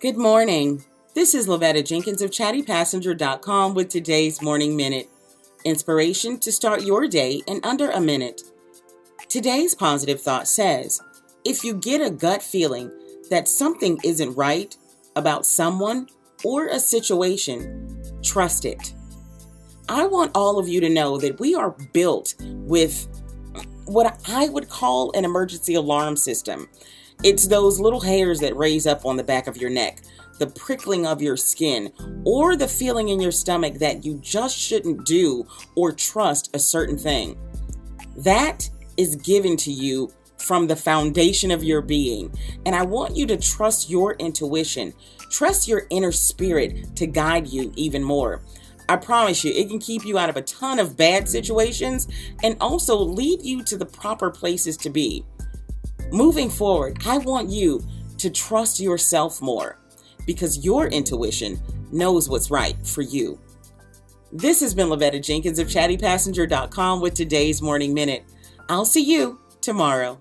Good morning. This is Lavetta Jenkins of chattypassenger.com with today's Morning Minute. Inspiration to start your day in under a minute. Today's positive thought says if you get a gut feeling that something isn't right about someone or a situation, trust it. I want all of you to know that we are built with what I would call an emergency alarm system. It's those little hairs that raise up on the back of your neck, the prickling of your skin, or the feeling in your stomach that you just shouldn't do or trust a certain thing. That is given to you from the foundation of your being. And I want you to trust your intuition, trust your inner spirit to guide you even more. I promise you, it can keep you out of a ton of bad situations and also lead you to the proper places to be. Moving forward, I want you to trust yourself more because your intuition knows what's right for you. This has been Lavetta Jenkins of chattypassenger.com with today's Morning Minute. I'll see you tomorrow.